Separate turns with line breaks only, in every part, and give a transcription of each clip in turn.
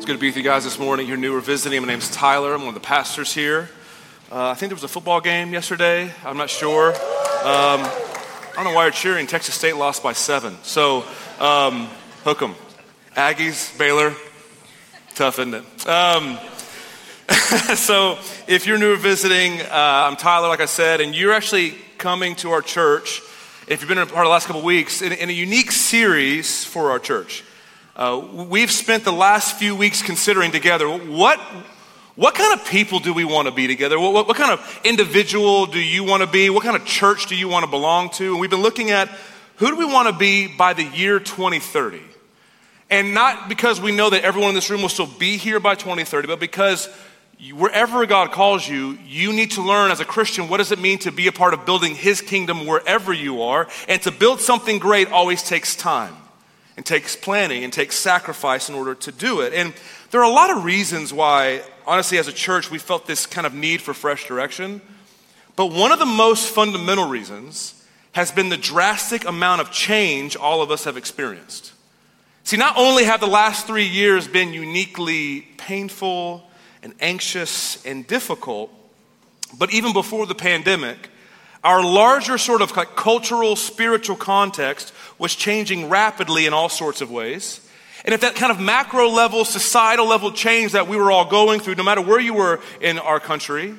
It's good to be with you guys this morning. You're new or visiting. My name's Tyler. I'm one of the pastors here. Uh, I think there was a football game yesterday. I'm not sure. Um, I don't know why you're cheering. Texas State lost by seven. So, um, hook 'em. Aggies, Baylor. Tough, isn't it? Um, so, if you're new or visiting, uh, I'm Tyler, like I said, and you're actually coming to our church. If you've been a part of the last couple weeks, in, in a unique series for our church. Uh, we've spent the last few weeks considering together what, what kind of people do we want to be together? What, what, what kind of individual do you want to be? What kind of church do you want to belong to? And we've been looking at who do we want to be by the year 2030? And not because we know that everyone in this room will still be here by 2030, but because wherever God calls you, you need to learn as a Christian what does it mean to be a part of building His kingdom wherever you are. And to build something great always takes time and takes planning and takes sacrifice in order to do it. And there are a lot of reasons why, honestly, as a church, we felt this kind of need for fresh direction. But one of the most fundamental reasons has been the drastic amount of change all of us have experienced. See, not only have the last three years been uniquely painful and anxious and difficult, but even before the pandemic, our larger sort of cultural, spiritual context was changing rapidly in all sorts of ways. And if that kind of macro level, societal level change that we were all going through, no matter where you were in our country,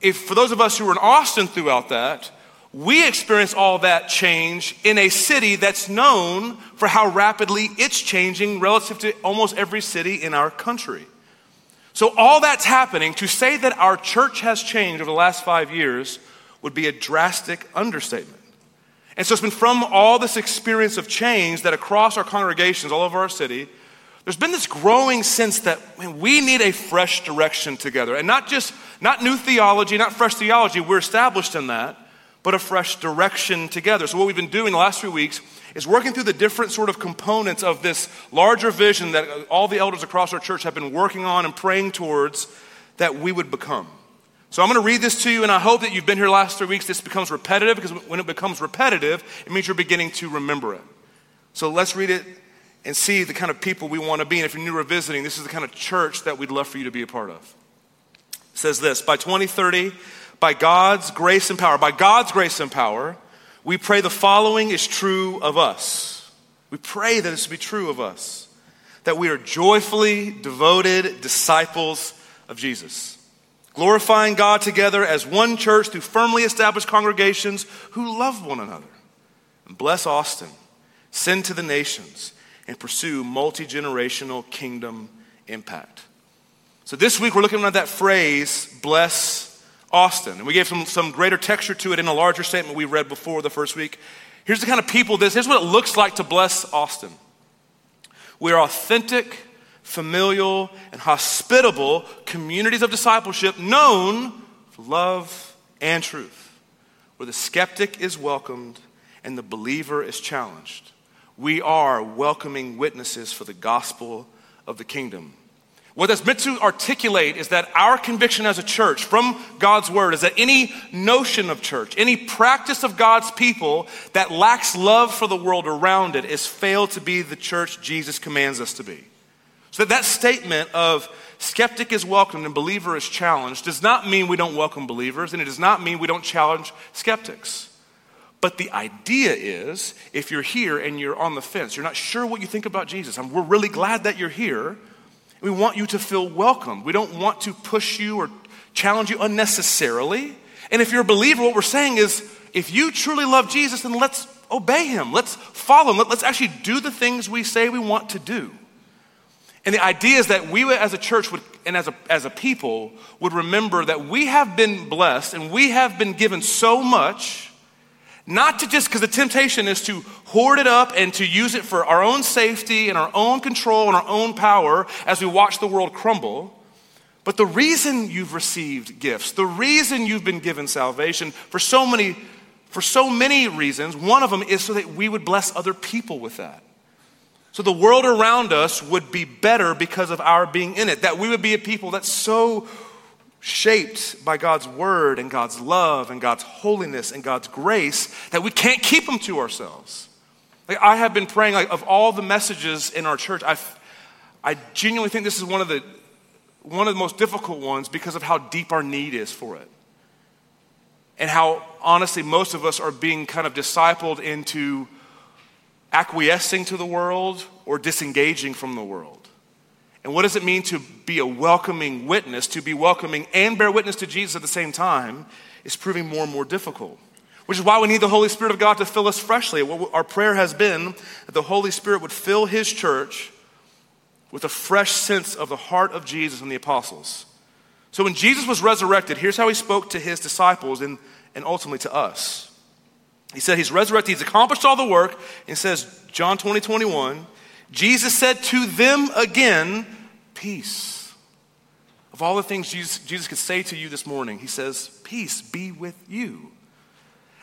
if for those of us who were in Austin throughout that, we experienced all that change in a city that's known for how rapidly it's changing relative to almost every city in our country. So, all that's happening, to say that our church has changed over the last five years would be a drastic understatement. And so it's been from all this experience of change that across our congregations all over our city, there's been this growing sense that man, we need a fresh direction together. And not just, not new theology, not fresh theology, we're established in that, but a fresh direction together. So what we've been doing the last few weeks is working through the different sort of components of this larger vision that all the elders across our church have been working on and praying towards that we would become. So I'm going to read this to you, and I hope that you've been here last three weeks. This becomes repetitive because when it becomes repetitive, it means you're beginning to remember it. So let's read it and see the kind of people we want to be. And if you're new or visiting, this is the kind of church that we'd love for you to be a part of. It says this By 2030, by God's grace and power, by God's grace and power, we pray the following is true of us. We pray that this be true of us that we are joyfully devoted disciples of Jesus glorifying God together as one church through firmly established congregations who love one another. And bless Austin, send to the nations, and pursue multi generational kingdom impact. So this week we're looking at that phrase, bless Austin. And we gave some, some greater texture to it in a larger statement we read before the first week. Here's the kind of people this, here's what it looks like to bless Austin. We are authentic familial, and hospitable communities of discipleship known for love and truth, where the skeptic is welcomed and the believer is challenged. We are welcoming witnesses for the gospel of the kingdom. What that's meant to articulate is that our conviction as a church from God's word is that any notion of church, any practice of God's people that lacks love for the world around it is failed to be the church Jesus commands us to be. So that statement of skeptic is welcomed and believer is challenged does not mean we don't welcome believers, and it does not mean we don't challenge skeptics. But the idea is if you're here and you're on the fence, you're not sure what you think about Jesus, and we're really glad that you're here. We want you to feel welcome. We don't want to push you or challenge you unnecessarily. And if you're a believer, what we're saying is if you truly love Jesus, then let's obey him. Let's follow him. Let's actually do the things we say we want to do. And the idea is that we as a church would, and as a, as a people would remember that we have been blessed and we have been given so much, not to just because the temptation is to hoard it up and to use it for our own safety and our own control and our own power as we watch the world crumble. But the reason you've received gifts, the reason you've been given salvation for so many, for so many reasons, one of them is so that we would bless other people with that. So the world around us would be better because of our being in it. That we would be a people that's so shaped by God's word and God's love and God's holiness and God's grace that we can't keep them to ourselves. Like I have been praying, like of all the messages in our church, I, I genuinely think this is one of the one of the most difficult ones because of how deep our need is for it. And how honestly most of us are being kind of discipled into acquiescing to the world or disengaging from the world. And what does it mean to be a welcoming witness, to be welcoming and bear witness to Jesus at the same time, is proving more and more difficult. Which is why we need the Holy Spirit of God to fill us freshly. Our prayer has been that the Holy Spirit would fill His church with a fresh sense of the heart of Jesus and the apostles. So when Jesus was resurrected, here's how He spoke to His disciples and, and ultimately to us. He said, He's resurrected, He's accomplished all the work. And says, John 20, 21, Jesus said to them again, Peace. Of all the things Jesus, Jesus could say to you this morning, He says, Peace be with you.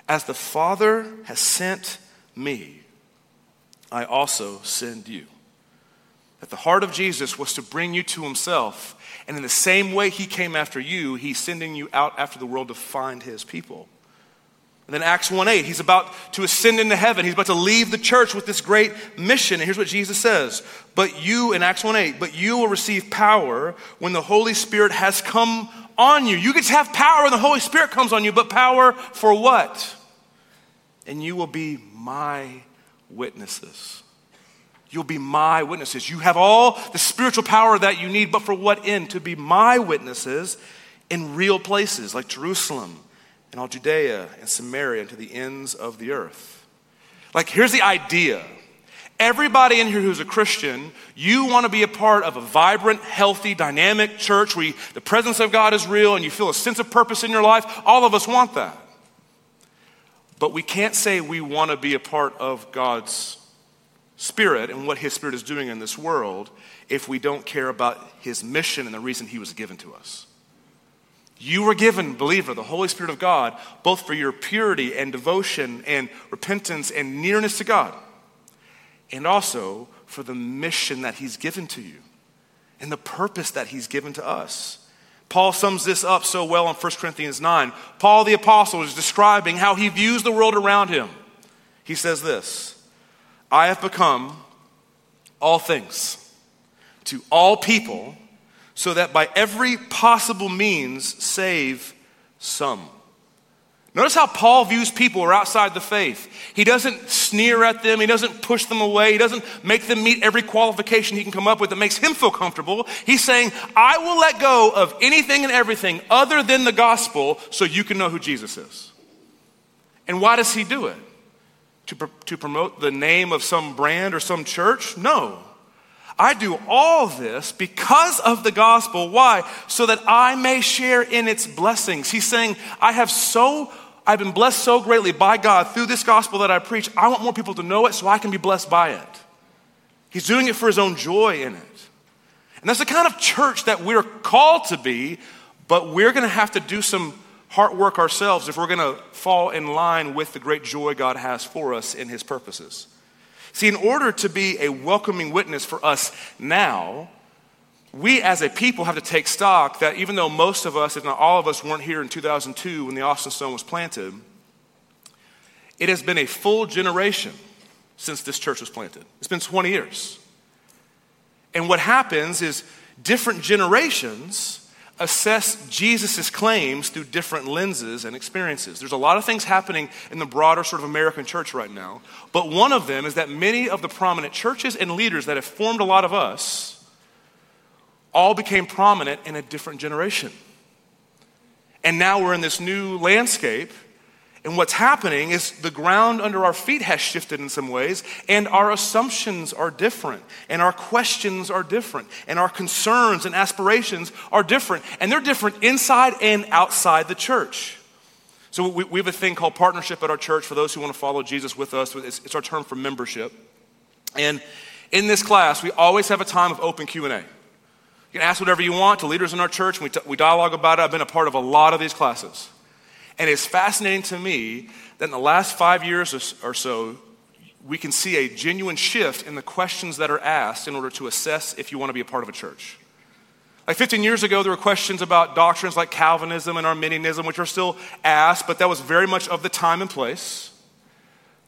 As the Father has sent me, I also send you. That the heart of Jesus was to bring you to Himself. And in the same way He came after you, He's sending you out after the world to find His people. And then Acts 1 8, he's about to ascend into heaven. He's about to leave the church with this great mission. And here's what Jesus says But you, in Acts 1 8, but you will receive power when the Holy Spirit has come on you. You get to have power when the Holy Spirit comes on you, but power for what? And you will be my witnesses. You'll be my witnesses. You have all the spiritual power that you need, but for what end? To be my witnesses in real places like Jerusalem and all Judea and Samaria and to the ends of the earth. Like, here's the idea. Everybody in here who's a Christian, you want to be a part of a vibrant, healthy, dynamic church where you, the presence of God is real and you feel a sense of purpose in your life. All of us want that. But we can't say we want to be a part of God's Spirit and what His Spirit is doing in this world if we don't care about His mission and the reason He was given to us. You were given, believer, the Holy Spirit of God, both for your purity and devotion and repentance and nearness to God, and also for the mission that He's given to you and the purpose that He's given to us. Paul sums this up so well in 1 Corinthians 9. Paul the Apostle is describing how he views the world around him. He says this I have become all things to all people so that by every possible means save some. Notice how Paul views people who are outside the faith. He doesn't sneer at them, he doesn't push them away, he doesn't make them meet every qualification he can come up with that makes him feel comfortable. He's saying, I will let go of anything and everything other than the gospel so you can know who Jesus is. And why does he do it? To, pr- to promote the name of some brand or some church? No. I do all this because of the gospel. Why? So that I may share in its blessings. He's saying, I have so, I've been blessed so greatly by God through this gospel that I preach. I want more people to know it so I can be blessed by it. He's doing it for his own joy in it. And that's the kind of church that we're called to be, but we're going to have to do some heart work ourselves if we're going to fall in line with the great joy God has for us in his purposes. See, in order to be a welcoming witness for us now, we as a people have to take stock that even though most of us, if not all of us, weren't here in 2002 when the Austin Stone was planted, it has been a full generation since this church was planted. It's been 20 years. And what happens is different generations assess Jesus' claims through different lenses and experiences. There's a lot of things happening in the broader sort of American church right now, but one of them is that many of the prominent churches and leaders that have formed a lot of us all became prominent in a different generation. And now we're in this new landscape and what's happening is the ground under our feet has shifted in some ways, and our assumptions are different, and our questions are different, and our concerns and aspirations are different, and they're different inside and outside the church. So, we, we have a thing called partnership at our church for those who want to follow Jesus with us. It's, it's our term for membership. And in this class, we always have a time of open Q&A. You can ask whatever you want to leaders in our church. We, t- we dialogue about it. I've been a part of a lot of these classes. And it's fascinating to me that in the last five years or so, we can see a genuine shift in the questions that are asked in order to assess if you want to be a part of a church. Like 15 years ago, there were questions about doctrines like Calvinism and Arminianism, which are still asked, but that was very much of the time and place.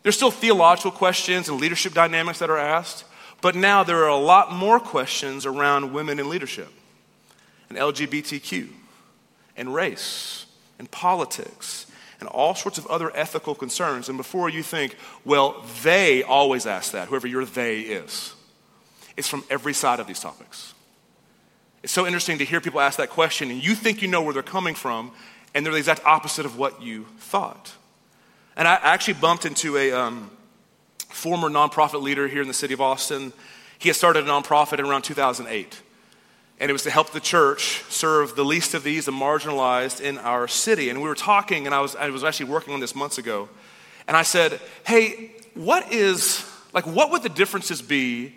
There's still theological questions and leadership dynamics that are asked. But now there are a lot more questions around women in leadership and LGBTQ and race and politics and all sorts of other ethical concerns. And before you think, well, they always ask that, whoever your they is, it's from every side of these topics. It's so interesting to hear people ask that question, and you think you know where they're coming from, and they're the exact opposite of what you thought. And I actually bumped into a um, former nonprofit leader here in the city of Austin. He had started a nonprofit in around 2008 and it was to help the church serve the least of these, the marginalized in our city. And we were talking, and I was, I was actually working on this months ago, and I said, Hey, what is, like, what would the differences be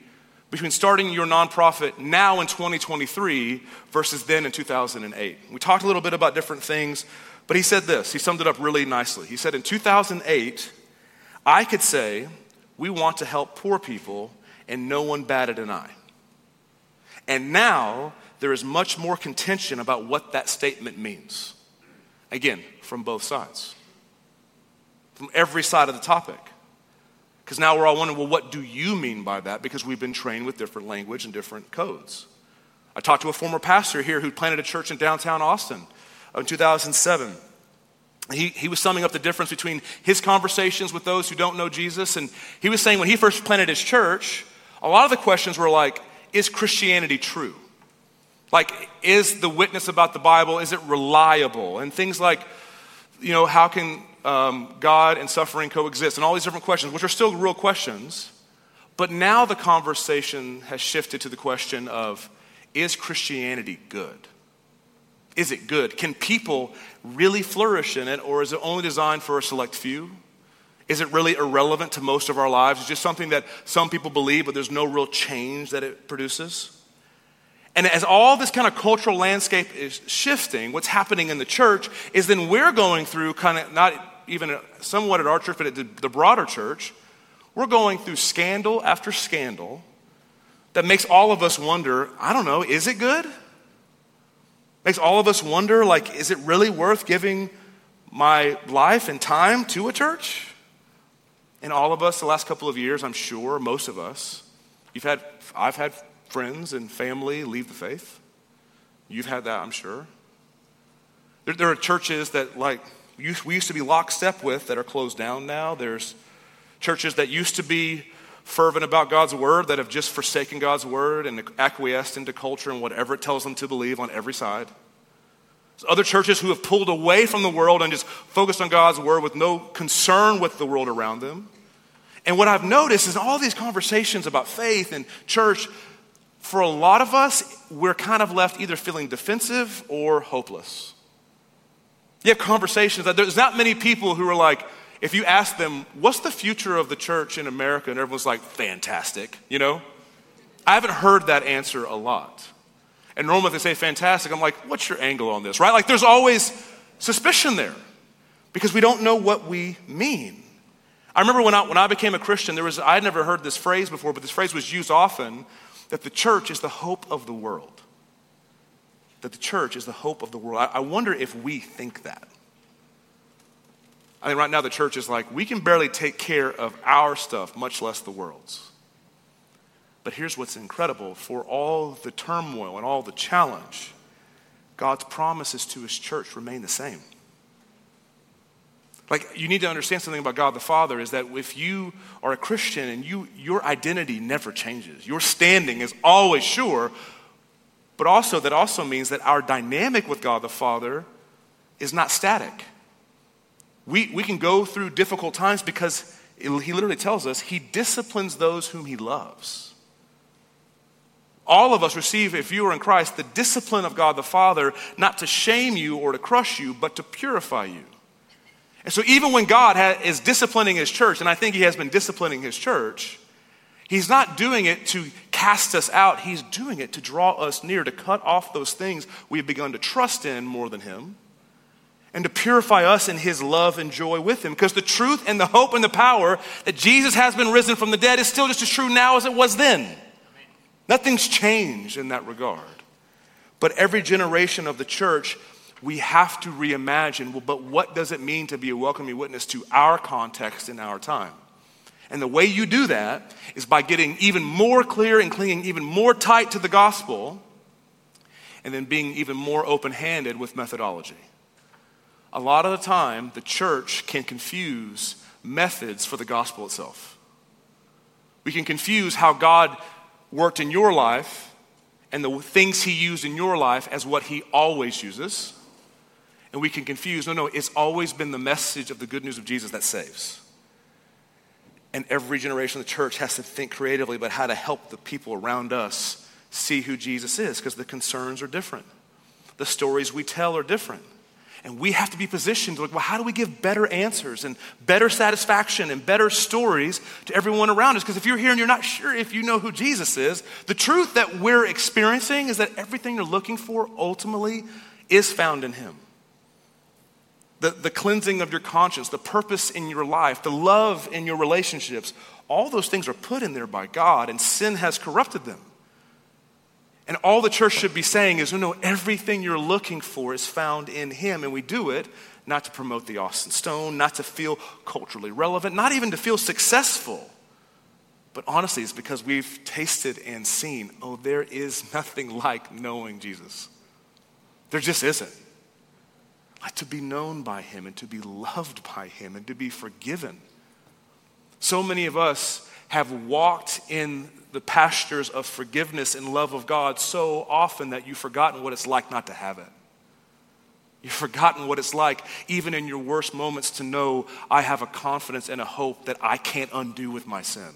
between starting your nonprofit now in 2023 versus then in 2008? We talked a little bit about different things, but he said this. He summed it up really nicely. He said, In 2008, I could say, We want to help poor people, and no one batted an eye. And now there is much more contention about what that statement means. Again, from both sides, from every side of the topic. Because now we're all wondering, well, what do you mean by that? Because we've been trained with different language and different codes. I talked to a former pastor here who planted a church in downtown Austin uh, in 2007. He, he was summing up the difference between his conversations with those who don't know Jesus. And he was saying when he first planted his church, a lot of the questions were like, is Christianity true? Like, is the witness about the Bible, is it reliable? And things like, you know, how can um, God and suffering coexist? And all these different questions, which are still real questions. But now the conversation has shifted to the question of, is Christianity good? Is it good? Can people really flourish in it, or is it only designed for a select few? Is it really irrelevant to most of our lives? It's just something that some people believe, but there's no real change that it produces. And as all this kind of cultural landscape is shifting, what's happening in the church is then we're going through kind of not even somewhat at our church, but at the broader church, we're going through scandal after scandal that makes all of us wonder I don't know, is it good? Makes all of us wonder, like, is it really worth giving my life and time to a church? And all of us, the last couple of years, I'm sure, most of us, you've had, I've had friends and family leave the faith. You've had that, I'm sure. There, there are churches that, like, we used to be lockstep with that are closed down now. There's churches that used to be fervent about God's word that have just forsaken God's word and acquiesced into culture and whatever it tells them to believe on every side. There's other churches who have pulled away from the world and just focused on God's word with no concern with the world around them. And what I've noticed is all these conversations about faith and church, for a lot of us, we're kind of left either feeling defensive or hopeless. You have conversations that there's not many people who are like, if you ask them, what's the future of the church in America? And everyone's like, fantastic, you know? I haven't heard that answer a lot. And normally if they say fantastic, I'm like, what's your angle on this, right? Like there's always suspicion there because we don't know what we mean. I remember when I, when I became a Christian, there was, I had never heard this phrase before, but this phrase was used often that the church is the hope of the world. That the church is the hope of the world. I, I wonder if we think that. I think right now the church is like, we can barely take care of our stuff, much less the world's. But here's what's incredible for all the turmoil and all the challenge, God's promises to his church remain the same. Like, you need to understand something about God the Father is that if you are a Christian and you, your identity never changes, your standing is always sure, but also that also means that our dynamic with God the Father is not static. We, we can go through difficult times because he literally tells us he disciplines those whom he loves. All of us receive, if you are in Christ, the discipline of God the Father, not to shame you or to crush you, but to purify you. And so, even when God ha- is disciplining his church, and I think he has been disciplining his church, he's not doing it to cast us out. He's doing it to draw us near, to cut off those things we've begun to trust in more than him, and to purify us in his love and joy with him. Because the truth and the hope and the power that Jesus has been risen from the dead is still just as true now as it was then. Nothing's changed in that regard. But every generation of the church we have to reimagine well, but what does it mean to be a welcoming witness to our context in our time? And the way you do that is by getting even more clear and clinging even more tight to the gospel, and then being even more open handed with methodology. A lot of the time, the church can confuse methods for the gospel itself. We can confuse how God worked in your life and the things He used in your life as what He always uses. And we can confuse, no, no, it's always been the message of the good news of Jesus that saves. And every generation of the church has to think creatively about how to help the people around us see who Jesus is because the concerns are different. The stories we tell are different. And we have to be positioned like, well, how do we give better answers and better satisfaction and better stories to everyone around us? Because if you're here and you're not sure if you know who Jesus is, the truth that we're experiencing is that everything you're looking for ultimately is found in Him. The, the cleansing of your conscience, the purpose in your life, the love in your relationships, all those things are put in there by God, and sin has corrupted them. And all the church should be saying is, no, no, everything you're looking for is found in Him. And we do it not to promote the Austin Stone, not to feel culturally relevant, not even to feel successful. But honestly, it's because we've tasted and seen, oh, there is nothing like knowing Jesus. There just isn't. Like to be known by Him and to be loved by Him and to be forgiven. So many of us have walked in the pastures of forgiveness and love of God so often that you've forgotten what it's like not to have it. You've forgotten what it's like, even in your worst moments, to know I have a confidence and a hope that I can't undo with my sin.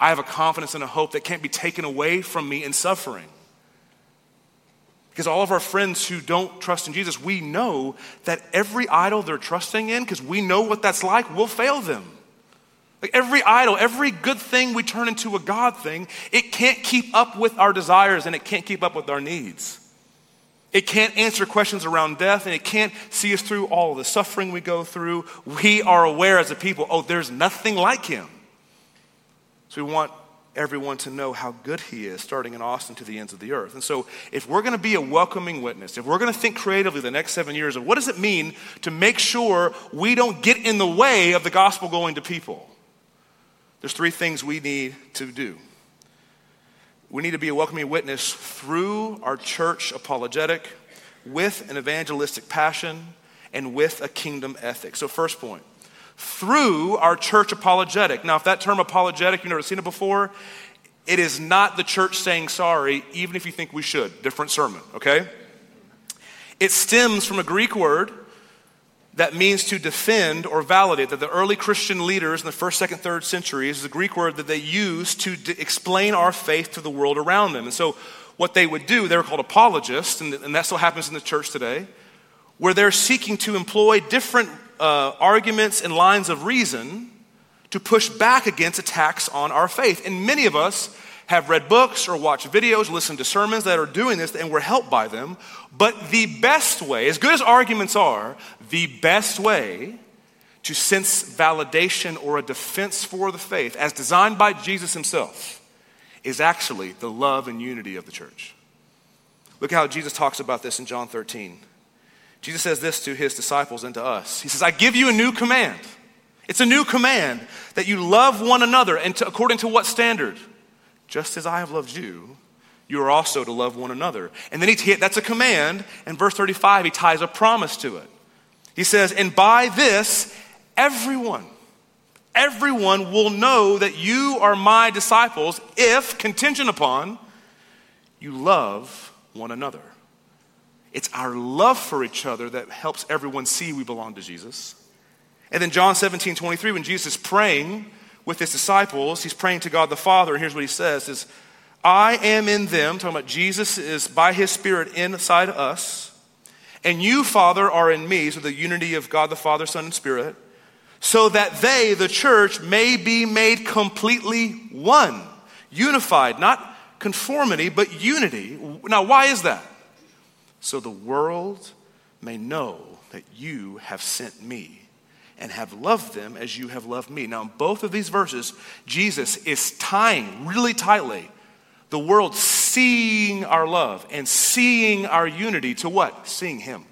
I have a confidence and a hope that can't be taken away from me in suffering. Because all of our friends who don't trust in Jesus, we know that every idol they're trusting in, because we know what that's like, will fail them. Like every idol, every good thing we turn into a God thing, it can't keep up with our desires and it can't keep up with our needs. It can't answer questions around death and it can't see us through all the suffering we go through. We are aware as a people, oh, there's nothing like him. So we want everyone to know how good he is, starting in Austin to the ends of the earth. And so, if we're going to be a welcoming witness, if we're going to think creatively the next seven years of what does it mean to make sure we don't get in the way of the gospel going to people, there's three things we need to do. We need to be a welcoming witness through our church apologetic, with an evangelistic passion, and with a kingdom ethic. So, first point through our church apologetic. Now, if that term apologetic, you've never seen it before, it is not the church saying sorry, even if you think we should. Different sermon, okay? It stems from a Greek word that means to defend or validate. That the early Christian leaders in the first, second, third centuries is a Greek word that they used to d- explain our faith to the world around them. And so, what they would do, they were called apologists, and, and that still happens in the church today, where they're seeking to employ different uh, arguments and lines of reason to push back against attacks on our faith. And many of us have read books or watched videos, listened to sermons that are doing this, and we're helped by them. But the best way, as good as arguments are, the best way to sense validation or a defense for the faith, as designed by Jesus himself, is actually the love and unity of the church. Look how Jesus talks about this in John 13. Jesus says this to his disciples and to us He says, I give you a new command. It's a new command that you love one another, and to, according to what standard? Just as I have loved you, you are also to love one another. And then he, that's a command. In verse 35, he ties a promise to it. He says, And by this, everyone, everyone will know that you are my disciples if, contingent upon, you love one another. It's our love for each other that helps everyone see we belong to Jesus. And then John 17, 23, when Jesus is praying with his disciples, he's praying to God the Father, and here's what he says is, I am in them, talking about Jesus is by his Spirit inside us, and you, Father, are in me, so the unity of God the Father, Son, and Spirit, so that they, the church, may be made completely one, unified, not conformity, but unity. Now, why is that? So the world may know that you have sent me and have loved them as you have loved me. Now, in both of these verses, Jesus is tying really tightly the world seeing our love and seeing our unity to what? Seeing Him.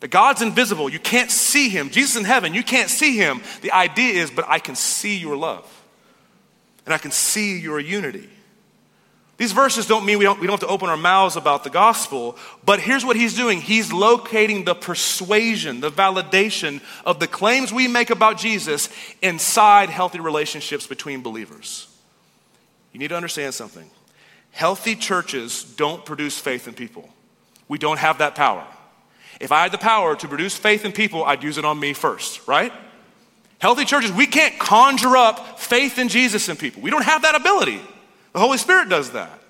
That God's invisible. You can't see him. Jesus in heaven, you can't see him. The idea is, but I can see your love. And I can see your unity. These verses don't mean we don't, we don't have to open our mouths about the gospel, but here's what he's doing. He's locating the persuasion, the validation of the claims we make about Jesus inside healthy relationships between believers. You need to understand something. Healthy churches don't produce faith in people. We don't have that power. If I had the power to produce faith in people, I'd use it on me first, right? Healthy churches, we can't conjure up faith in Jesus in people. We don't have that ability. The Holy Spirit does that.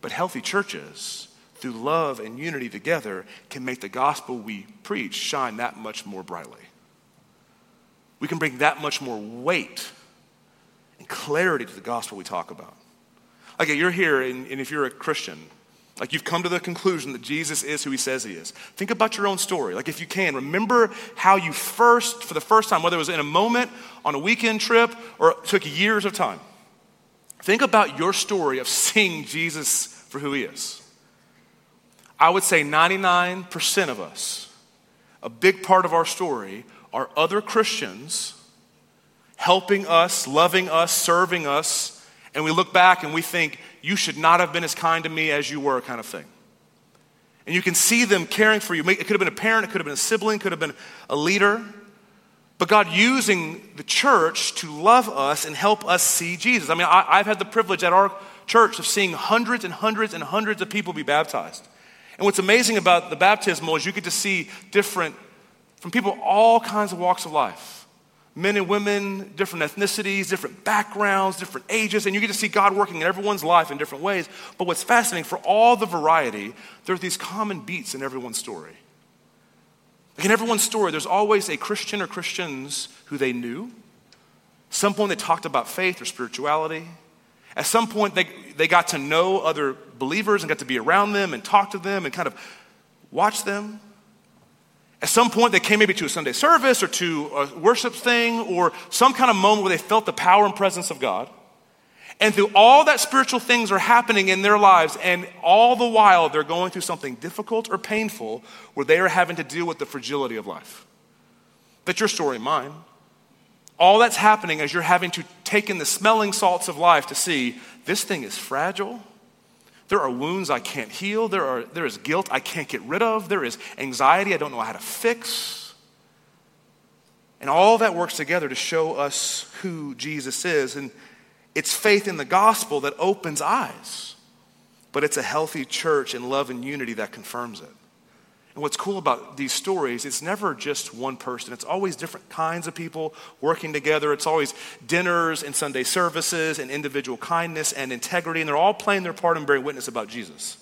But healthy churches, through love and unity together, can make the gospel we preach shine that much more brightly. We can bring that much more weight and clarity to the gospel we talk about. Like, you're here, and, and if you're a Christian, like you've come to the conclusion that Jesus is who he says he is. Think about your own story. Like if you can, remember how you first, for the first time, whether it was in a moment, on a weekend trip, or took years of time. Think about your story of seeing Jesus for who he is. I would say 99% of us, a big part of our story, are other Christians helping us, loving us, serving us, and we look back and we think, you should not have been as kind to me as you were, kind of thing. And you can see them caring for you. It could have been a parent, it could have been a sibling, could have been a leader. But God using the church to love us and help us see Jesus. I mean, I, have had the privilege at our church of seeing hundreds and hundreds and hundreds of people be baptized. And what's amazing about the baptismal is you get to see different, from people all kinds of walks of life men and women, different ethnicities, different backgrounds, different ages, and you get to see God working in everyone's life in different ways. But what's fascinating, for all the variety, there's these common beats in everyone's story. In everyone's story, there's always a Christian or Christians who they knew. some point, they talked about faith or spirituality. At some point, they, they got to know other believers and got to be around them and talk to them and kind of watch them. At some point, they came maybe to a Sunday service or to a worship thing or some kind of moment where they felt the power and presence of God. And through all that spiritual things are happening in their lives, and all the while they're going through something difficult or painful where they are having to deal with the fragility of life. That's your story, mine. All that's happening is you're having to take in the smelling salts of life to see this thing is fragile. There are wounds I can't heal. There, are, there is guilt I can't get rid of. There is anxiety I don't know how to fix. And all that works together to show us who Jesus is. And it's faith in the gospel that opens eyes, but it's a healthy church and love and unity that confirms it. And what's cool about these stories, it's never just one person. It's always different kinds of people working together. It's always dinners and Sunday services and individual kindness and integrity, and they're all playing their part and bearing witness about Jesus.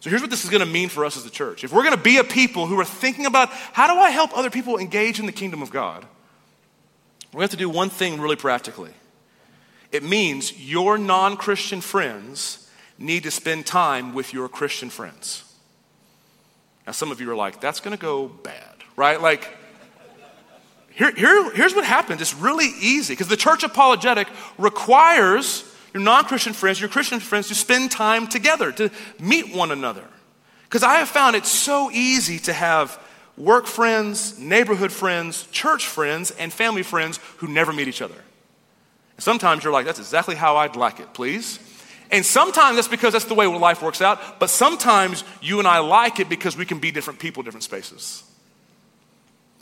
So here's what this is going to mean for us as a church. If we're going to be a people who are thinking about how do I help other people engage in the kingdom of God, we have to do one thing really practically. It means your non Christian friends need to spend time with your Christian friends. Now, some of you are like, that's going to go bad, right? Like, here, here, here's what happens it's really easy because the church apologetic requires your non Christian friends, your Christian friends, to spend time together, to meet one another. Because I have found it so easy to have work friends, neighborhood friends, church friends, and family friends who never meet each other. Sometimes you're like, that's exactly how I'd like it, please. And sometimes that's because that's the way life works out, but sometimes you and I like it because we can be different people, different spaces.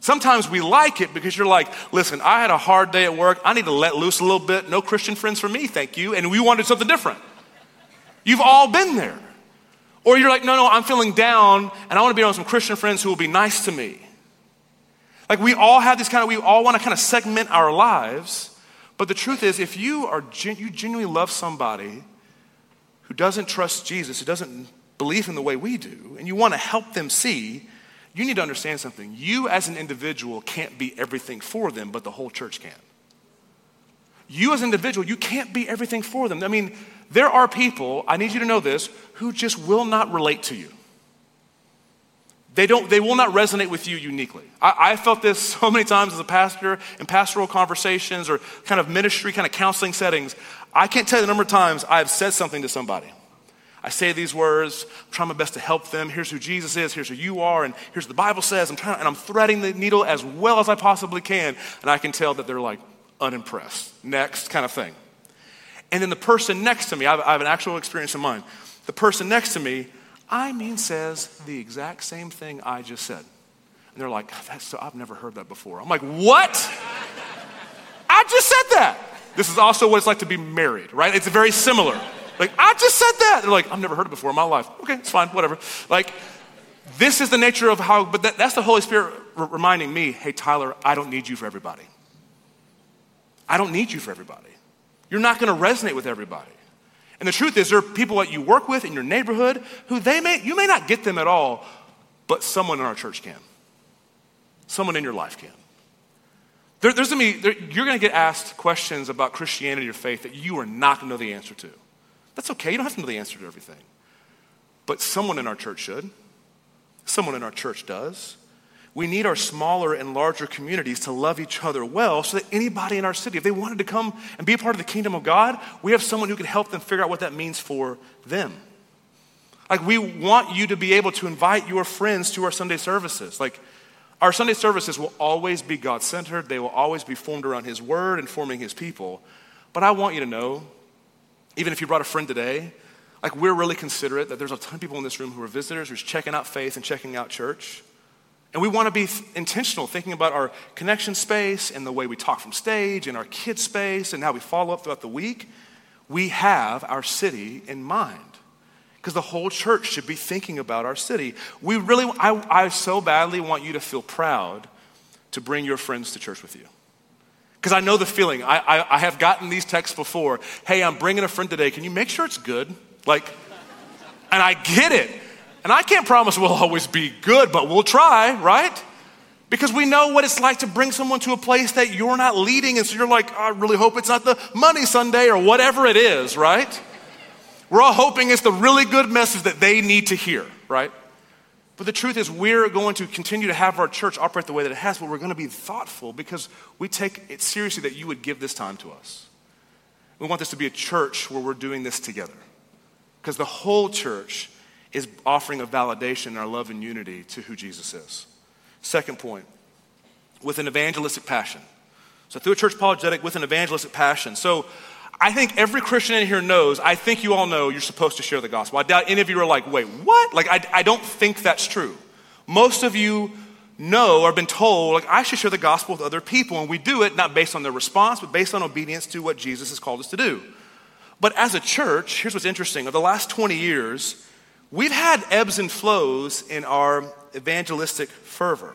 Sometimes we like it because you're like, listen, I had a hard day at work. I need to let loose a little bit. No Christian friends for me, thank you. And we wanted something different. You've all been there. Or you're like, no, no, I'm feeling down and I want to be around some Christian friends who will be nice to me. Like we all have this kind of, we all want to kind of segment our lives but the truth is, if you are you genuinely love somebody who doesn't trust Jesus, who doesn't believe in the way we do, and you want to help them see, you need to understand something. You as an individual can't be everything for them, but the whole church can. You as an individual, you can't be everything for them. I mean, there are people, I need you to know this, who just will not relate to you. They, don't, they will not resonate with you uniquely. I, I felt this so many times as a pastor in pastoral conversations or kind of ministry, kind of counseling settings. I can't tell you the number of times I've said something to somebody. I say these words, I'm trying my best to help them. Here's who Jesus is, here's who you are, and here's what the Bible says. I'm trying, and I'm threading the needle as well as I possibly can. And I can tell that they're like unimpressed. Next kind of thing. And then the person next to me, I have, I have an actual experience in mind. The person next to me, I mean, says the exact same thing I just said. And they're like, That's so, I've never heard that before. I'm like, What? I just said that. This is also what it's like to be married, right? It's very similar. Like, I just said that. They're like, I've never heard it before in my life. Okay, it's fine, whatever. Like, this is the nature of how, but that, that's the Holy Spirit r- reminding me, hey, Tyler, I don't need you for everybody. I don't need you for everybody. You're not going to resonate with everybody. And the truth is, there are people that you work with in your neighborhood who they may, you may not get them at all, but someone in our church can. Someone in your life can. There, there's gonna be, there, you're going to get asked questions about Christianity or faith that you are not going to know the answer to. That's okay. You don't have to know the answer to everything. But someone in our church should. Someone in our church does. We need our smaller and larger communities to love each other well so that anybody in our city, if they wanted to come and be a part of the kingdom of God, we have someone who can help them figure out what that means for them. Like, we want you to be able to invite your friends to our Sunday services. Like, our Sunday services will always be God centered, they will always be formed around His Word and forming His people. But I want you to know even if you brought a friend today, like we're really considerate that there's a ton of people in this room who are visitors who's checking out faith and checking out church. And we want to be th- intentional, thinking about our connection space and the way we talk from stage and our kid space and how we follow up throughout the week. We have our city in mind because the whole church should be thinking about our city. We really, I, I so badly want you to feel proud to bring your friends to church with you. Because I know the feeling. I, I, I, have gotten these texts before. Hey, I'm bringing a friend today. Can you make sure it's good? Like, and I get it. And I can't promise we'll always be good, but we'll try, right? Because we know what it's like to bring someone to a place that you're not leading. And so you're like, I really hope it's not the money Sunday or whatever it is, right? We're all hoping it's the really good message that they need to hear, right? But the truth is, we're going to continue to have our church operate the way that it has, but we're going to be thoughtful because we take it seriously that you would give this time to us. We want this to be a church where we're doing this together because the whole church is offering a validation in our love and unity to who Jesus is. Second point, with an evangelistic passion. So, through a church apologetic with an evangelistic passion. So, I think every Christian in here knows, I think you all know you're supposed to share the gospel. I doubt any of you are like, wait, what? Like, I, I don't think that's true. Most of you know or been told, like, I should share the gospel with other people. And we do it not based on their response, but based on obedience to what Jesus has called us to do. But as a church, here's what's interesting. Over the last 20 years, we've had ebbs and flows in our evangelistic fervor.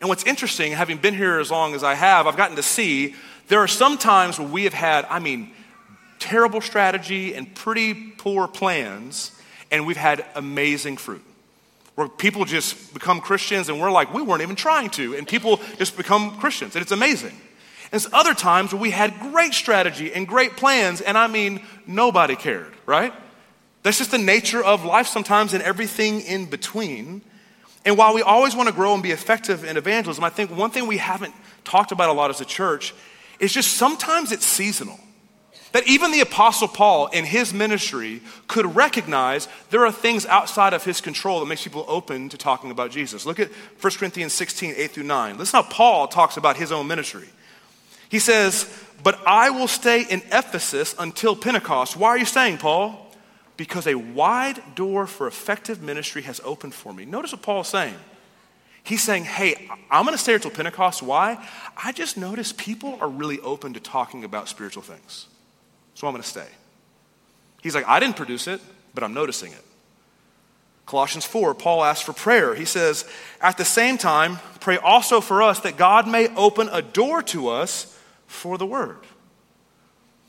And what's interesting, having been here as long as I have, I've gotten to see there are some times where we have had, I mean, terrible strategy and pretty poor plans, and we've had amazing fruit. Where people just become Christians, and we're like, we weren't even trying to, and people just become Christians, and it's amazing. And there's other times where we had great strategy and great plans, and I mean, nobody cared, right? That's just the nature of life sometimes and everything in between. And while we always want to grow and be effective in evangelism, I think one thing we haven't talked about a lot as a church is just sometimes it's seasonal. That even the Apostle Paul in his ministry could recognize there are things outside of his control that makes people open to talking about Jesus. Look at 1 Corinthians 16, 8 through 9. Listen how Paul talks about his own ministry. He says, But I will stay in Ephesus until Pentecost. Why are you staying, Paul? Because a wide door for effective ministry has opened for me. Notice what Paul is saying. He's saying, Hey, I'm going to stay until Pentecost. Why? I just noticed people are really open to talking about spiritual things. So I'm going to stay. He's like, I didn't produce it, but I'm noticing it. Colossians 4, Paul asks for prayer. He says, At the same time, pray also for us that God may open a door to us for the word.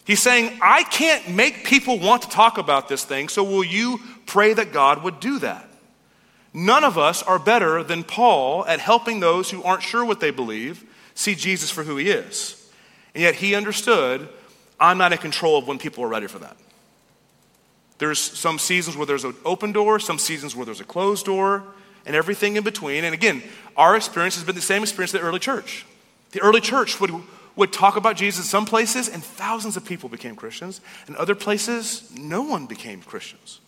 He's saying, I can't make people want to talk about this thing, so will you pray that God would do that? None of us are better than Paul at helping those who aren't sure what they believe see Jesus for who he is. And yet he understood I'm not in control of when people are ready for that. There's some seasons where there's an open door, some seasons where there's a closed door, and everything in between. And again, our experience has been the same experience of the early church. The early church would, would talk about Jesus in some places, and thousands of people became Christians. In other places, no one became Christians.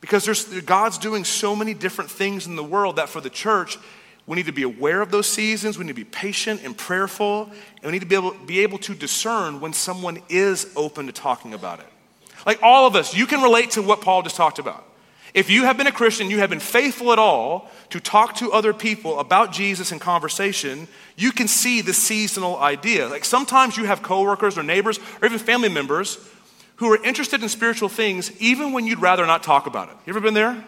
Because God's doing so many different things in the world that for the church, we need to be aware of those seasons. We need to be patient and prayerful. And we need to be able, be able to discern when someone is open to talking about it. Like all of us, you can relate to what Paul just talked about. If you have been a Christian, you have been faithful at all to talk to other people about Jesus in conversation, you can see the seasonal idea. Like sometimes you have coworkers or neighbors or even family members who are interested in spiritual things even when you'd rather not talk about it. You ever been there?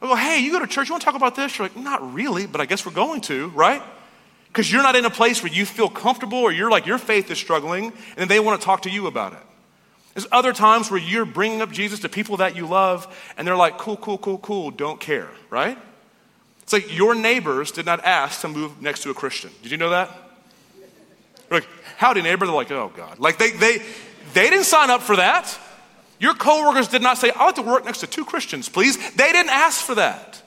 I go, hey, you go to church, you want to talk about this? You're like, not really, but I guess we're going to, right? Because you're not in a place where you feel comfortable or you're like, your faith is struggling, and they want to talk to you about it. There's other times where you're bringing up Jesus to people that you love, and they're like, cool, cool, cool, cool, don't care, right? It's like your neighbors did not ask to move next to a Christian. Did you know that? like, howdy, neighbor. They're like, oh, God. Like, they, they, they didn't sign up for that. Your coworkers did not say, I'd like to work next to two Christians, please. They didn't ask for that.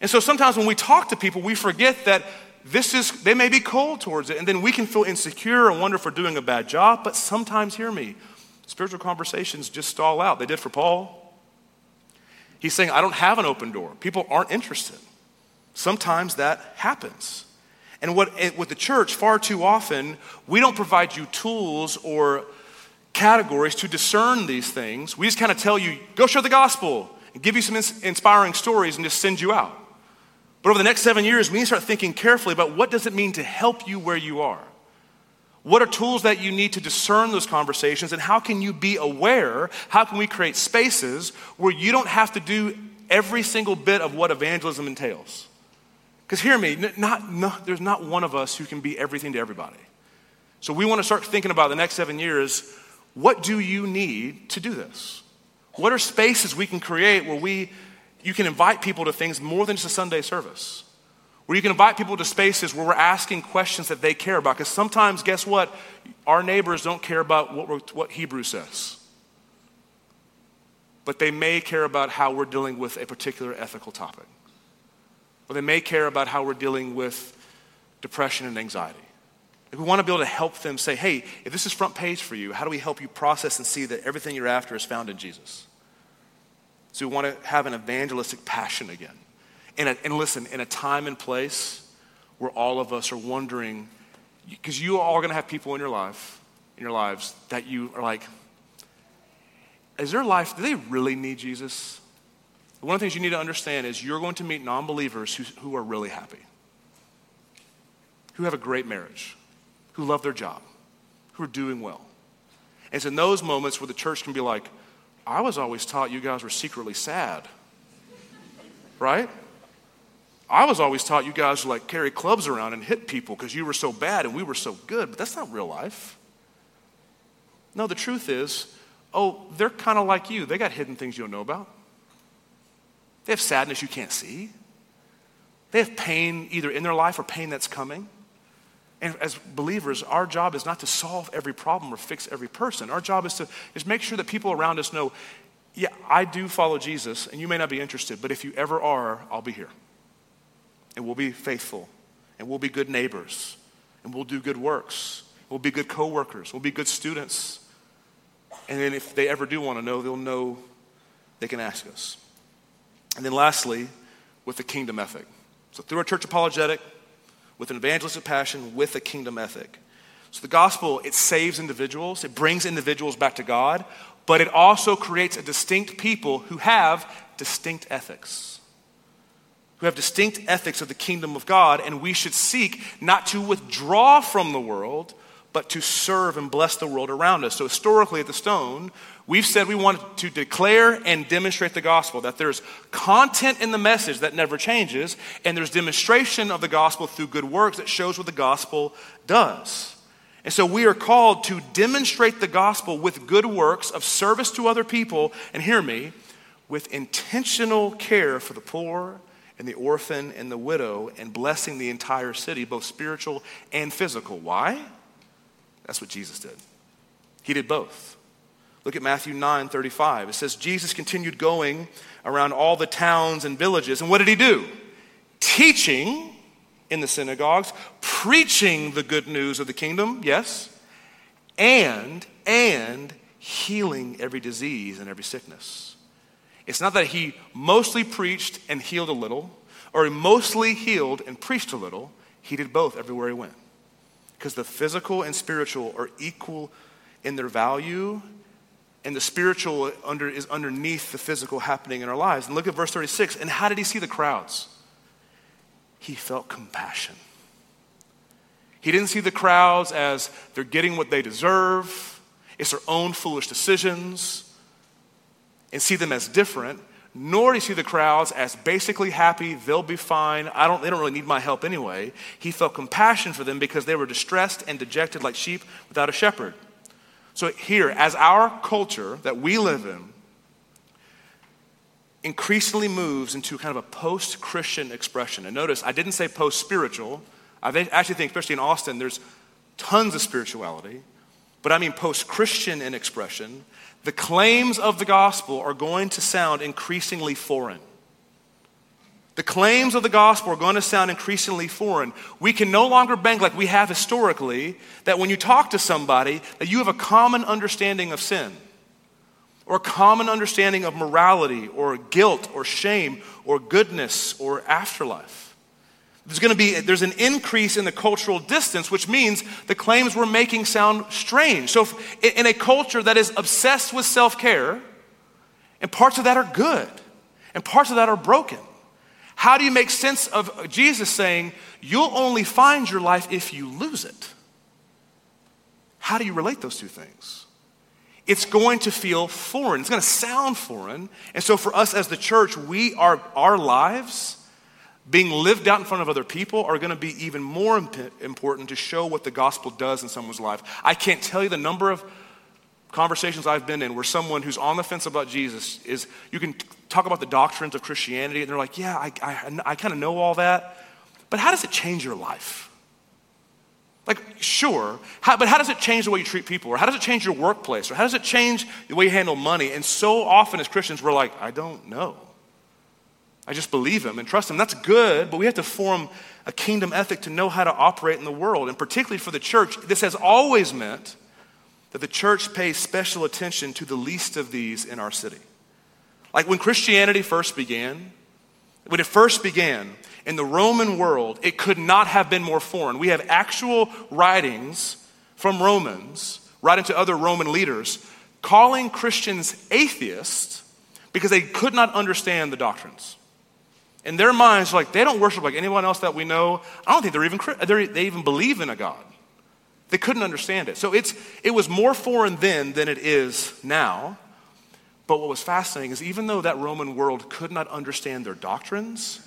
And so sometimes when we talk to people, we forget that this is, they may be cold towards it, and then we can feel insecure and wonder if we're doing a bad job. But sometimes, hear me, spiritual conversations just stall out. They did for Paul. He's saying, I don't have an open door. People aren't interested. Sometimes that happens. And what, with the church, far too often, we don't provide you tools or categories to discern these things. We just kind of tell you, go share the gospel and give you some inspiring stories and just send you out. But over the next seven years, we need to start thinking carefully about what does it mean to help you where you are? What are tools that you need to discern those conversations and how can you be aware? How can we create spaces where you don't have to do every single bit of what evangelism entails? Because hear me, not, no, there's not one of us who can be everything to everybody. So we want to start thinking about the next seven years what do you need to do this? What are spaces we can create where we, you can invite people to things more than just a Sunday service? Where you can invite people to spaces where we're asking questions that they care about. Because sometimes, guess what? Our neighbors don't care about what, what Hebrew says. But they may care about how we're dealing with a particular ethical topic. Or they may care about how we're dealing with depression and anxiety. If We want to be able to help them say, hey, if this is front page for you, how do we help you process and see that everything you're after is found in Jesus? So we want to have an evangelistic passion again. And, a, and listen, in a time and place where all of us are wondering, because you are all going to have people in your life, in your lives, that you are like, is their life, do they really need Jesus? One of the things you need to understand is you're going to meet non believers who, who are really happy, who have a great marriage, who love their job, who are doing well. And it's in those moments where the church can be like, I was always taught you guys were secretly sad. Right? I was always taught you guys like carry clubs around and hit people because you were so bad and we were so good, but that's not real life. No, the truth is, oh, they're kind of like you. They got hidden things you don't know about. They have sadness you can't see. They have pain either in their life or pain that's coming. And as believers, our job is not to solve every problem or fix every person. Our job is to is make sure that people around us know, yeah, I do follow Jesus, and you may not be interested, but if you ever are, I'll be here. And we'll be faithful, and we'll be good neighbors, and we'll do good works. We'll be good coworkers, we'll be good students. And then if they ever do want to know, they'll know they can ask us. And then lastly, with the kingdom ethic. So through our church apologetic, with an evangelistic passion, with a kingdom ethic. So the gospel, it saves individuals, it brings individuals back to God, but it also creates a distinct people who have distinct ethics. Who have distinct ethics of the kingdom of God, and we should seek not to withdraw from the world, but to serve and bless the world around us. So, historically at the Stone, we've said we want to declare and demonstrate the gospel, that there's content in the message that never changes, and there's demonstration of the gospel through good works that shows what the gospel does. And so we are called to demonstrate the gospel with good works of service to other people, and hear me, with intentional care for the poor and the orphan and the widow, and blessing the entire city, both spiritual and physical. Why? That's what Jesus did. He did both. Look at Matthew 9 35. It says, Jesus continued going around all the towns and villages. And what did he do? Teaching in the synagogues, preaching the good news of the kingdom, yes, and, and healing every disease and every sickness. It's not that he mostly preached and healed a little, or he mostly healed and preached a little. He did both everywhere he went. Because the physical and spiritual are equal in their value, and the spiritual under, is underneath the physical happening in our lives. And look at verse 36. And how did he see the crowds? He felt compassion. He didn't see the crowds as they're getting what they deserve, it's their own foolish decisions, and see them as different. Nor did he see the crowds as basically happy, they'll be fine, I don't, they don't really need my help anyway. He felt compassion for them because they were distressed and dejected like sheep without a shepherd. So, here, as our culture that we live in increasingly moves into kind of a post Christian expression, and notice I didn't say post spiritual, I actually think, especially in Austin, there's tons of spirituality, but I mean post Christian in expression. The claims of the gospel are going to sound increasingly foreign. The claims of the gospel are going to sound increasingly foreign. We can no longer bank like we have historically that when you talk to somebody that you have a common understanding of sin or a common understanding of morality or guilt or shame or goodness or afterlife. There's going to be there's an increase in the cultural distance, which means the claims we're making sound strange. So, if, in a culture that is obsessed with self care, and parts of that are good, and parts of that are broken, how do you make sense of Jesus saying, You'll only find your life if you lose it? How do you relate those two things? It's going to feel foreign. It's going to sound foreign. And so, for us as the church, we are, our lives being lived out in front of other people are going to be even more imp- important to show what the gospel does in someone's life. I can't tell you the number of conversations I've been in where someone who's on the fence about Jesus is, you can talk about the doctrines of Christianity, and they're like, yeah, I, I, I kind of know all that, but how does it change your life? Like, sure, how, but how does it change the way you treat people? Or how does it change your workplace? Or how does it change the way you handle money? And so often as Christians, we're like, I don't know. I just believe him and trust him. That's good, but we have to form a kingdom ethic to know how to operate in the world. And particularly for the church, this has always meant that the church pays special attention to the least of these in our city. Like when Christianity first began, when it first began in the Roman world, it could not have been more foreign. We have actual writings from Romans, writing to other Roman leaders, calling Christians atheists because they could not understand the doctrines. In their minds, like they don't worship like anyone else that we know. I don't think they're even they're, they even believe in a God. They couldn't understand it. So it's it was more foreign then than it is now. But what was fascinating is even though that Roman world could not understand their doctrines,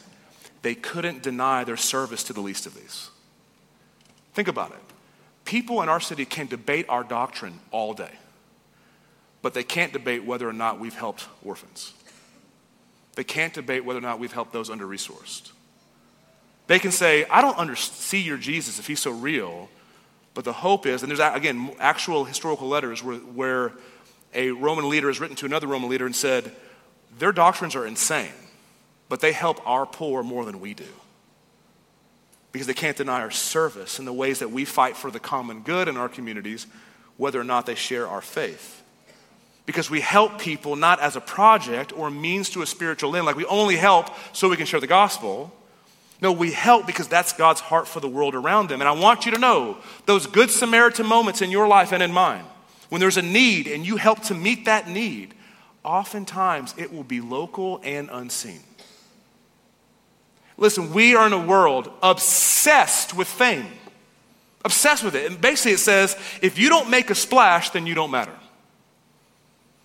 they couldn't deny their service to the least of these. Think about it. People in our city can debate our doctrine all day, but they can't debate whether or not we've helped orphans. They can't debate whether or not we've helped those under resourced. They can say, I don't under- see your Jesus if he's so real, but the hope is, and there's again actual historical letters where, where a Roman leader has written to another Roman leader and said, Their doctrines are insane, but they help our poor more than we do. Because they can't deny our service in the ways that we fight for the common good in our communities, whether or not they share our faith because we help people not as a project or means to a spiritual end, like we only help so we can share the gospel. No, we help because that's God's heart for the world around them. And I want you to know those good Samaritan moments in your life and in mine, when there's a need and you help to meet that need, oftentimes it will be local and unseen. Listen, we are in a world obsessed with fame, obsessed with it. And basically, it says if you don't make a splash, then you don't matter.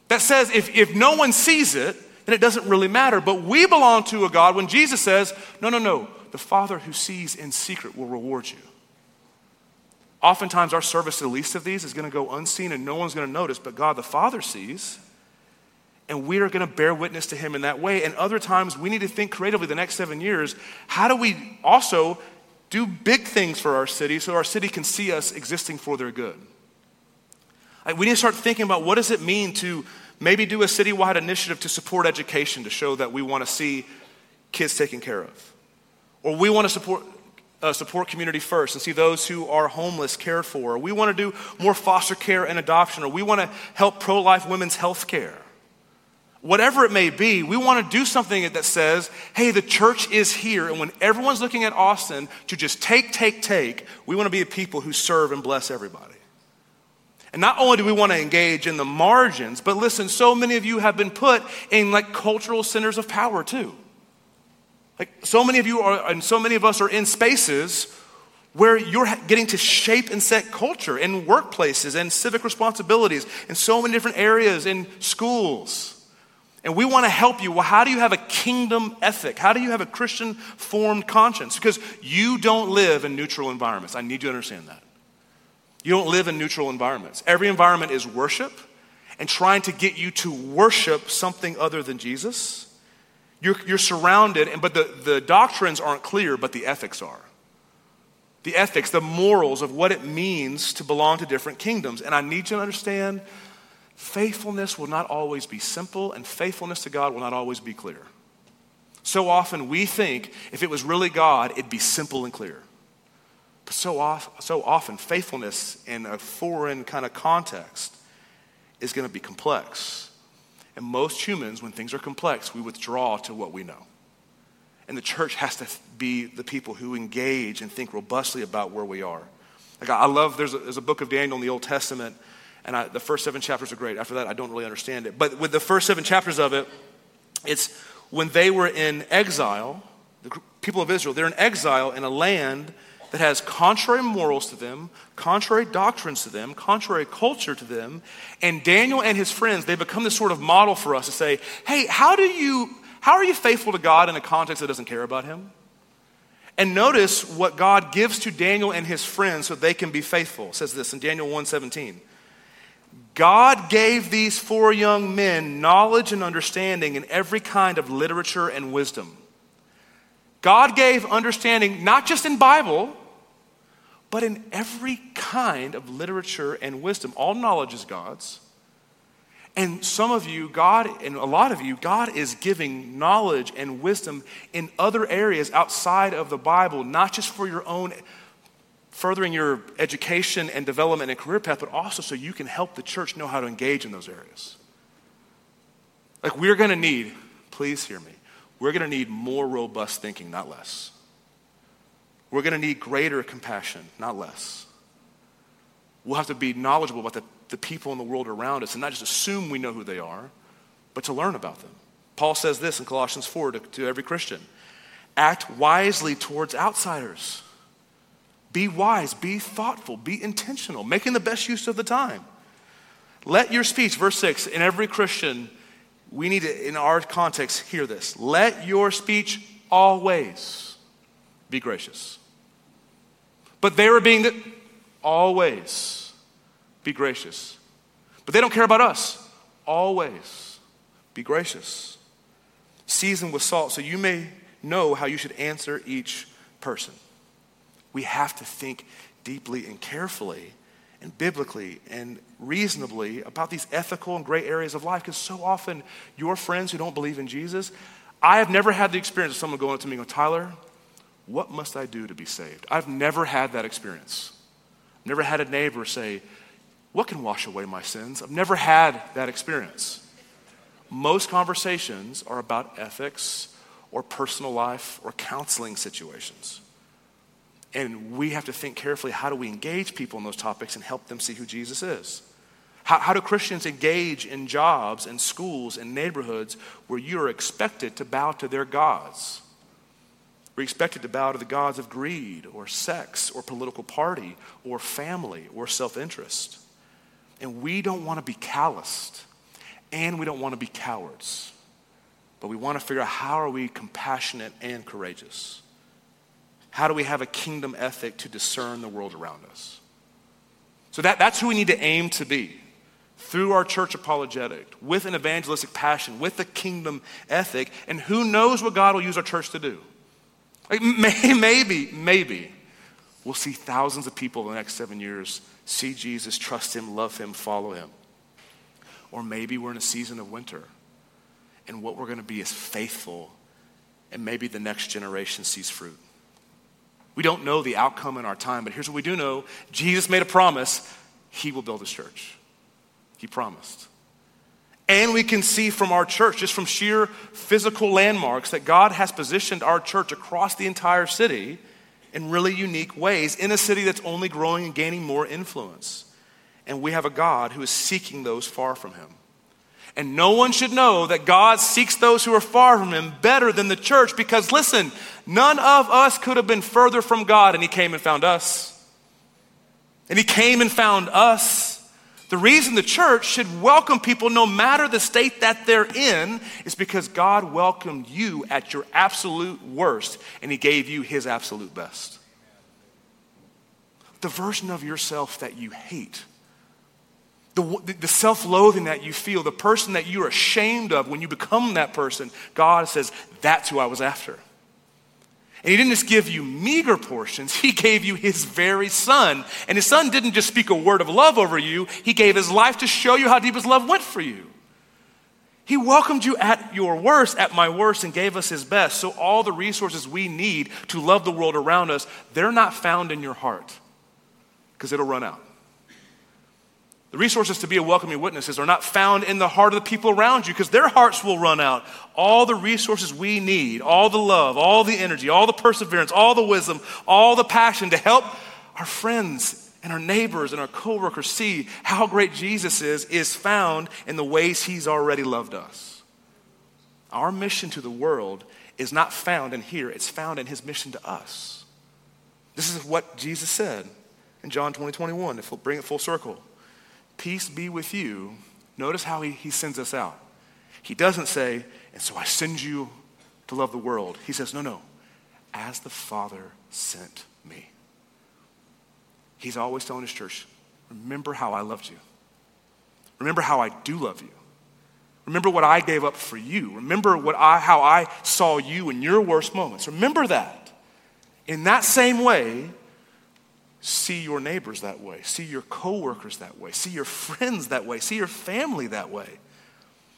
That says if, if no one sees it, then it doesn't really matter. But we belong to a God when Jesus says, no, no, no, the Father who sees in secret will reward you. Oftentimes, our service to the least of these is going to go unseen and no one's going to notice, but God the Father sees, and we are going to bear witness to Him in that way. And other times, we need to think creatively the next seven years how do we also do big things for our city so our city can see us existing for their good? We need to start thinking about what does it mean to maybe do a citywide initiative to support education to show that we want to see kids taken care of. Or we want to support, uh, support community first and see those who are homeless cared for. Or we want to do more foster care and adoption. Or we want to help pro life women's health care. whatever it may be, we want to do something that says, hey, the church is here. And when everyone's looking at Austin to just take, take, take, we want to be a people who serve and bless everybody. And not only do we want to engage in the margins, but listen, so many of you have been put in like cultural centers of power too. Like so many of you are, and so many of us are in spaces where you're getting to shape and set culture in workplaces and civic responsibilities in so many different areas in schools. And we want to help you. Well, how do you have a kingdom ethic? How do you have a Christian formed conscience? Because you don't live in neutral environments. I need you to understand that. You don't live in neutral environments. Every environment is worship and trying to get you to worship something other than Jesus. You're, you're surrounded, and, but the, the doctrines aren't clear, but the ethics are. The ethics, the morals of what it means to belong to different kingdoms. And I need you to understand faithfulness will not always be simple, and faithfulness to God will not always be clear. So often we think if it was really God, it'd be simple and clear. But so, off, so often, faithfulness in a foreign kind of context is going to be complex. And most humans, when things are complex, we withdraw to what we know. And the church has to be the people who engage and think robustly about where we are. Like I love, there's a, there's a book of Daniel in the Old Testament and I, the first seven chapters are great. After that, I don't really understand it. But with the first seven chapters of it, it's when they were in exile, the people of Israel, they're in exile in a land that has contrary morals to them, contrary doctrines to them, contrary culture to them. And Daniel and his friends, they become this sort of model for us to say, hey, how do you, how are you faithful to God in a context that doesn't care about him? And notice what God gives to Daniel and his friends so they can be faithful. It says this in Daniel 1:17. God gave these four young men knowledge and understanding in every kind of literature and wisdom. God gave understanding not just in Bible, but in every kind of literature and wisdom. All knowledge is God's. And some of you, God, and a lot of you, God is giving knowledge and wisdom in other areas outside of the Bible, not just for your own furthering your education and development and career path, but also so you can help the church know how to engage in those areas. Like, we're going to need, please hear me, we're going to need more robust thinking, not less. We're going to need greater compassion, not less. We'll have to be knowledgeable about the, the people in the world around us and not just assume we know who they are, but to learn about them. Paul says this in Colossians 4 to, to every Christian act wisely towards outsiders be wise, be thoughtful, be intentional, making the best use of the time. Let your speech, verse 6, in every Christian, we need to, in our context, hear this. Let your speech always be gracious. But they were being that always be gracious. But they don't care about us. Always be gracious. Season with salt so you may know how you should answer each person we have to think deeply and carefully and biblically and reasonably about these ethical and gray areas of life because so often your friends who don't believe in Jesus, I have never had the experience of someone going up to me and go, Tyler, what must I do to be saved? I've never had that experience. I've never had a neighbor say, What can wash away my sins? I've never had that experience. Most conversations are about ethics or personal life or counseling situations. And we have to think carefully how do we engage people in those topics and help them see who Jesus is? How, how do Christians engage in jobs and schools and neighborhoods where you are expected to bow to their gods? We're expected to bow to the gods of greed or sex or political party or family or self interest. And we don't want to be calloused and we don't want to be cowards. But we want to figure out how are we compassionate and courageous? How do we have a kingdom ethic to discern the world around us? So that, that's who we need to aim to be through our church apologetic, with an evangelistic passion, with a kingdom ethic, and who knows what God will use our church to do. Like maybe, maybe we'll see thousands of people in the next seven years see Jesus, trust Him, love Him, follow Him. Or maybe we're in a season of winter, and what we're going to be is faithful, and maybe the next generation sees fruit. We don't know the outcome in our time, but here's what we do know Jesus made a promise He will build His church. He promised. And we can see from our church, just from sheer physical landmarks, that God has positioned our church across the entire city in really unique ways in a city that's only growing and gaining more influence. And we have a God who is seeking those far from him. And no one should know that God seeks those who are far from him better than the church because listen, none of us could have been further from God and he came and found us. And he came and found us. The reason the church should welcome people no matter the state that they're in is because God welcomed you at your absolute worst and he gave you his absolute best. The version of yourself that you hate the, the self loathing that you feel, the person that you're ashamed of when you become that person, God says, That's who I was after. And He didn't just give you meager portions, He gave you His very Son. And His Son didn't just speak a word of love over you, He gave His life to show you how deep His love went for you. He welcomed you at your worst, at my worst, and gave us His best. So, all the resources we need to love the world around us, they're not found in your heart because it'll run out. The resources to be a welcoming witnesses are not found in the heart of the people around you because their hearts will run out. All the resources we need, all the love, all the energy, all the perseverance, all the wisdom, all the passion to help our friends and our neighbors and our coworkers see how great Jesus is, is found in the ways he's already loved us. Our mission to the world is not found in here, it's found in his mission to us. This is what Jesus said in John 20, 21, to bring it full circle. Peace be with you. Notice how he, he sends us out. He doesn't say, and so I send you to love the world. He says, no, no, as the Father sent me. He's always telling his church, remember how I loved you. Remember how I do love you. Remember what I gave up for you. Remember what I, how I saw you in your worst moments. Remember that. In that same way, see your neighbors that way, see your coworkers that way, see your friends that way, see your family that way.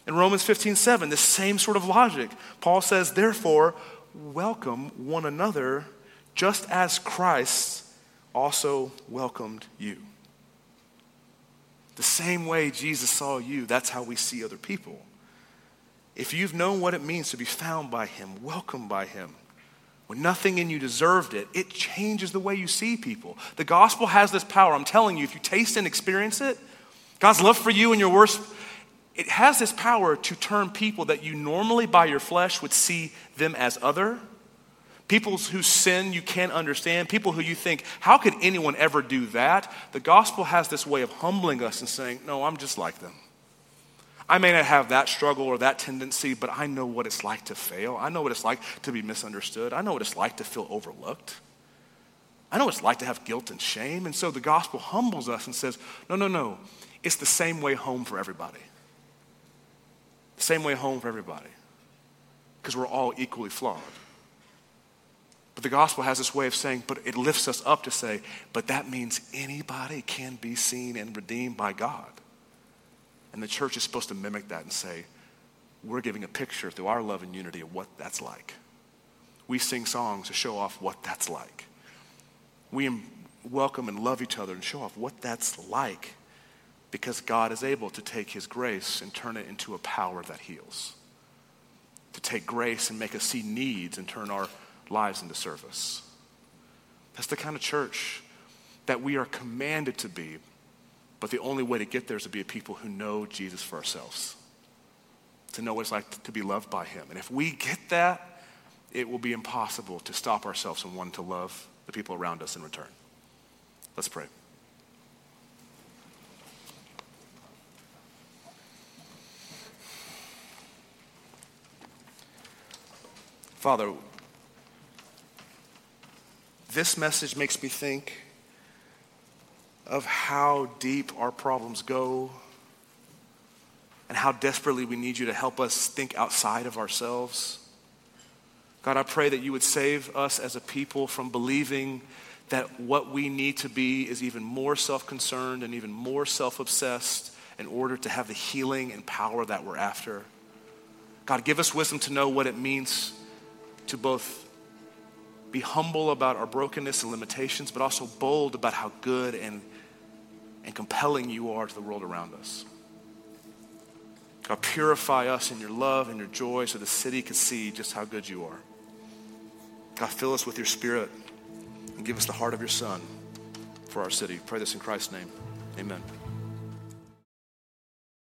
In Romans 15, 7, the same sort of logic. Paul says, therefore, welcome one another just as Christ also welcomed you. The same way Jesus saw you, that's how we see other people. If you've known what it means to be found by Him, welcomed by Him, when nothing in you deserved it, it changes the way you see people. The gospel has this power. I'm telling you, if you taste and experience it, God's love for you and your worst, it has this power to turn people that you normally by your flesh would see them as other, people whose sin you can't understand, people who you think, how could anyone ever do that? The gospel has this way of humbling us and saying, no, I'm just like them. I may not have that struggle or that tendency, but I know what it's like to fail. I know what it's like to be misunderstood. I know what it's like to feel overlooked. I know what it's like to have guilt and shame. And so the gospel humbles us and says, no, no, no. It's the same way home for everybody. The same way home for everybody. Because we're all equally flawed. But the gospel has this way of saying, but it lifts us up to say, but that means anybody can be seen and redeemed by God. And the church is supposed to mimic that and say, we're giving a picture through our love and unity of what that's like. We sing songs to show off what that's like. We welcome and love each other and show off what that's like because God is able to take his grace and turn it into a power that heals. To take grace and make us see needs and turn our lives into service. That's the kind of church that we are commanded to be but the only way to get there is to be a people who know Jesus for ourselves, to know what it's like to be loved by Him. And if we get that, it will be impossible to stop ourselves from wanting to love the people around us in return. Let's pray. Father, this message makes me think of how deep our problems go and how desperately we need you to help us think outside of ourselves. God, I pray that you would save us as a people from believing that what we need to be is even more self concerned and even more self obsessed in order to have the healing and power that we're after. God, give us wisdom to know what it means to both be humble about our brokenness and limitations, but also bold about how good and and compelling you are to the world around us. God, purify us in your love and your joy so the city can see just how good you are. God, fill us with your spirit and give us the heart of your Son for our city. Pray this in Christ's name. Amen.